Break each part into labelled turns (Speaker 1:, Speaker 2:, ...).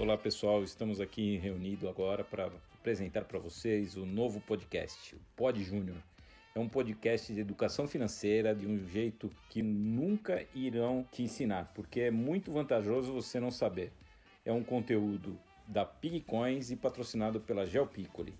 Speaker 1: Olá pessoal, estamos aqui reunidos agora para apresentar para vocês o novo podcast, o Pod Júnior. É um podcast de educação financeira de um jeito que nunca irão te ensinar, porque é muito vantajoso você não saber. É um conteúdo da Pigcoins e patrocinado pela Geopiccoli.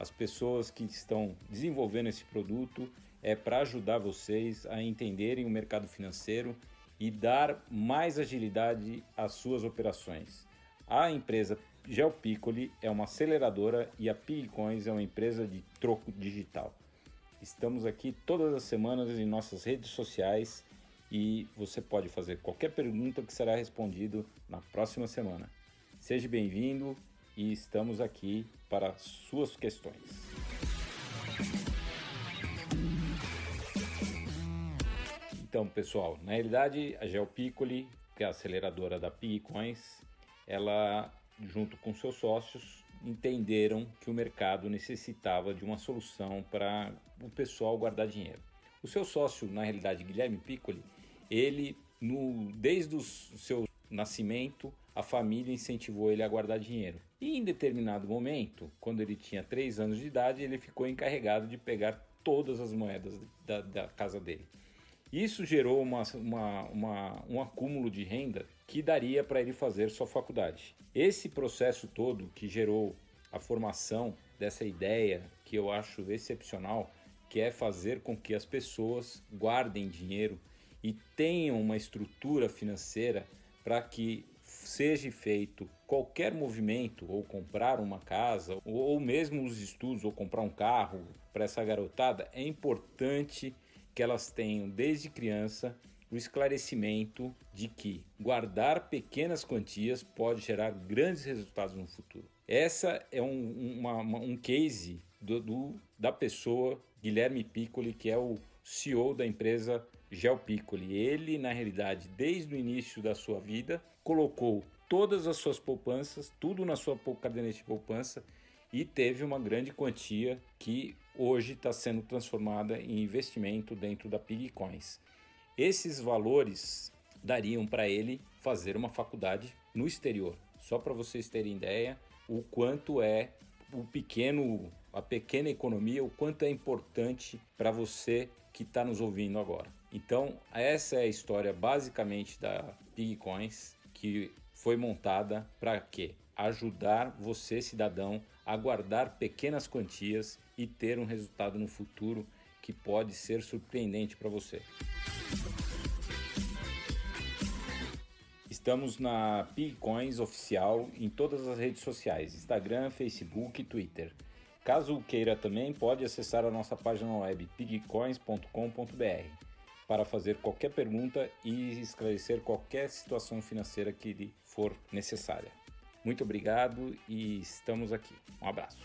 Speaker 1: As pessoas que estão desenvolvendo esse produto é para ajudar vocês a entenderem o mercado financeiro e dar mais agilidade às suas operações. A empresa Geopiccoli é uma aceleradora e a Pigcoins é uma empresa de troco digital. Estamos aqui todas as semanas em nossas redes sociais e você pode fazer qualquer pergunta que será respondido na próxima semana. Seja bem-vindo e estamos aqui para suas questões. Então, pessoal, na realidade, a GeoPiccoli, que é a aceleradora da Picoins, ela, junto com seus sócios, entenderam que o mercado necessitava de uma solução para o pessoal guardar dinheiro. O seu sócio, na realidade, Guilherme Piccoli, ele, no, desde o seu nascimento, a família incentivou ele a guardar dinheiro. E em determinado momento, quando ele tinha 3 anos de idade, ele ficou encarregado de pegar todas as moedas da, da casa dele. Isso gerou uma, uma, uma, um acúmulo de renda que daria para ele fazer sua faculdade. Esse processo todo que gerou a formação dessa ideia que eu acho excepcional, que é fazer com que as pessoas guardem dinheiro e tenham uma estrutura financeira para que seja feito qualquer movimento, ou comprar uma casa, ou mesmo os estudos, ou comprar um carro para essa garotada, é importante que elas tenham desde criança o esclarecimento de que guardar pequenas quantias pode gerar grandes resultados no futuro. Essa é um, uma, uma, um case do, do, da pessoa Guilherme Piccoli, que é o CEO da empresa Piccoli. Ele, na realidade, desde o início da sua vida, colocou todas as suas poupanças, tudo na sua caderneta de poupança e teve uma grande quantia que hoje está sendo transformada em investimento dentro da Pigcoins. Esses valores dariam para ele fazer uma faculdade no exterior. Só para vocês terem ideia o quanto é o pequeno, a pequena economia, o quanto é importante para você que está nos ouvindo agora. Então, essa é a história basicamente da Pigcoins, que foi montada para quê? Ajudar você, cidadão, a guardar pequenas quantias e ter um resultado no futuro que pode ser surpreendente para você. Estamos na Pigcoins oficial em todas as redes sociais: Instagram, Facebook e Twitter. Caso queira também, pode acessar a nossa página web pigcoins.com.br para fazer qualquer pergunta e esclarecer qualquer situação financeira que lhe for necessária. Muito obrigado e estamos aqui. Um abraço.